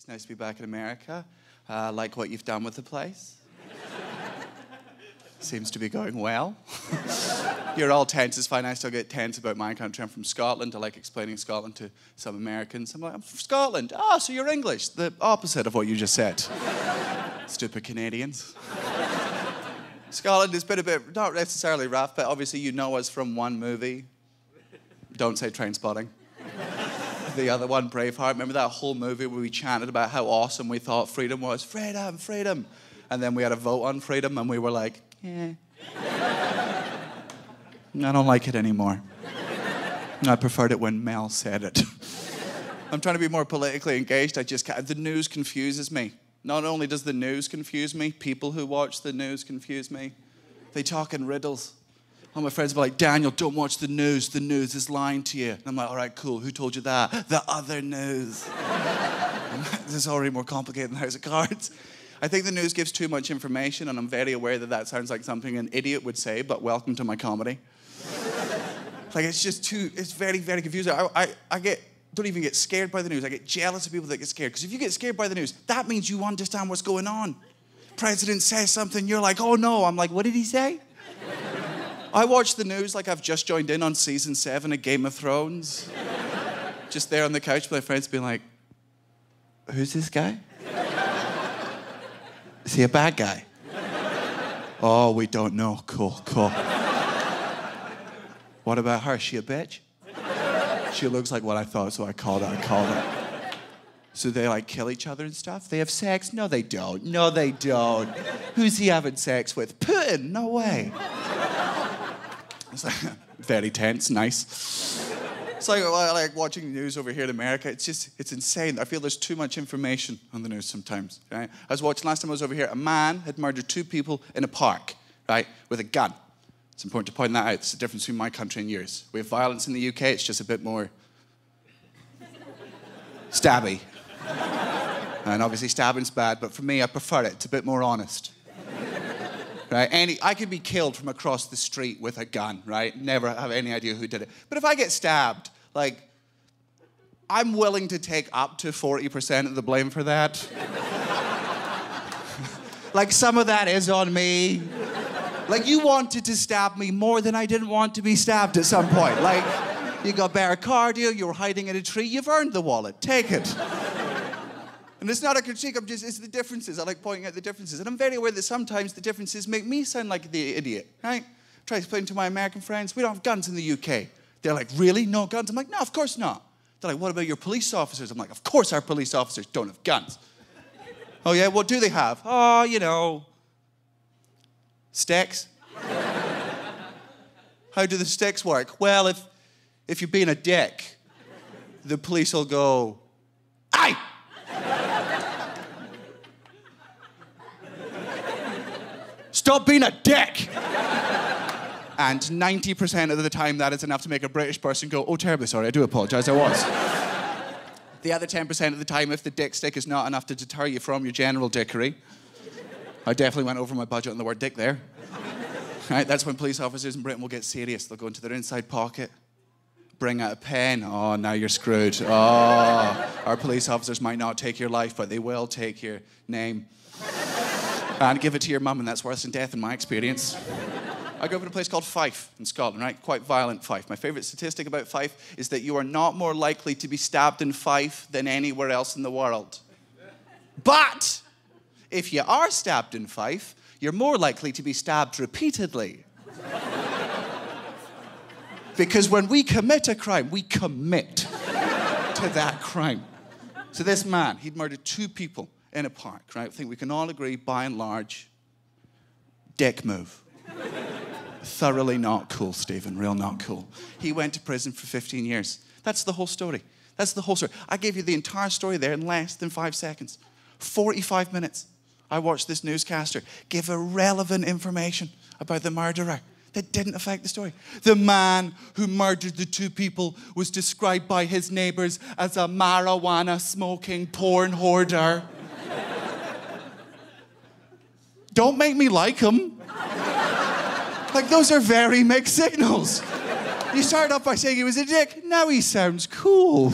It's nice to be back in America. Uh, like what you've done with the place. Seems to be going well. You're all tense. It's fine. I still get tense about my country. I'm from Scotland. I like explaining Scotland to some Americans. I'm like, I'm from Scotland. Oh, so you're English. The opposite of what you just said. Stupid Canadians. Scotland has been a bit, not necessarily rough, but obviously you know us from one movie. Don't say Trainspotting. The other one, Braveheart. Remember that whole movie where we chanted about how awesome we thought freedom was? Freedom, freedom. And then we had a vote on freedom and we were like, yeah. I don't like it anymore. I preferred it when Mel said it. I'm trying to be more politically engaged. I just can't. The news confuses me. Not only does the news confuse me, people who watch the news confuse me. They talk in riddles. All my friends are like, Daniel, don't watch the news. The news is lying to you. And I'm like, all right, cool. Who told you that? The other news. this is already more complicated than House of Cards. I think the news gives too much information, and I'm very aware that that sounds like something an idiot would say, but welcome to my comedy. like, it's just too, it's very, very confusing. I, I, I get, don't even get scared by the news. I get jealous of people that get scared. Because if you get scared by the news, that means you understand what's going on. President says something, you're like, oh no. I'm like, what did he say? I watch the news like I've just joined in on season seven of Game of Thrones. just there on the couch with my friends being like, who's this guy? Is he a bad guy? oh, we don't know. Cool, cool. what about her? Is she a bitch? she looks like what I thought, so I called her. I called her. So they like kill each other and stuff? They have sex? No, they don't. No, they don't. Who's he having sex with? Putin? No way. It's like very tense, nice. It's like, like watching the news over here in America. It's just, it's insane. I feel there's too much information on the news sometimes. Right? I was watching last time I was over here. A man had murdered two people in a park, right, with a gun. It's important to point that out. It's the difference between my country and yours. We have violence in the UK. It's just a bit more stabby. And obviously, stabbing's bad, but for me, I prefer it. It's a bit more honest right? Any, I could be killed from across the street with a gun, right? Never have any idea who did it. But if I get stabbed, like, I'm willing to take up to 40% of the blame for that. like, some of that is on me. Like, you wanted to stab me more than I didn't want to be stabbed at some point. Like, you got pericardial, you were hiding in a tree, you've earned the wallet. Take it. And it's not a critique, I'm just, it's the differences. I like pointing out the differences. And I'm very aware that sometimes the differences make me sound like the idiot, right? Try to explain to my American friends, we don't have guns in the UK. They're like, really? No guns? I'm like, no, of course not. They're like, what about your police officers? I'm like, of course our police officers don't have guns. oh, yeah? What do they have? Oh, you know, sticks. How do the sticks work? Well, if, if you're being a dick, the police will go, Stop being a dick! and 90% of the time, that is enough to make a British person go, oh, terribly sorry, I do apologise, I was. the other 10% of the time, if the dick stick is not enough to deter you from your general dickery, I definitely went over my budget on the word dick there. Right, that's when police officers in Britain will get serious. They'll go into their inside pocket, bring out a pen. Oh, now you're screwed. Oh, our police officers might not take your life, but they will take your name and give it to your mum, and that's worse than death in my experience. I grew up in a place called Fife in Scotland, right? Quite violent Fife. My favorite statistic about Fife is that you are not more likely to be stabbed in Fife than anywhere else in the world. But if you are stabbed in Fife, you're more likely to be stabbed repeatedly. because when we commit a crime, we commit to that crime. So this man, he'd murdered two people in a park, right? I think we can all agree, by and large, dick move. Thoroughly not cool, Stephen, real not cool. He went to prison for 15 years. That's the whole story. That's the whole story. I gave you the entire story there in less than five seconds. 45 minutes. I watched this newscaster give irrelevant information about the murderer that didn't affect the story. The man who murdered the two people was described by his neighbors as a marijuana smoking porn hoarder. Don't make me like him. like, those are very mixed signals. You started off by saying he was a dick, now he sounds cool.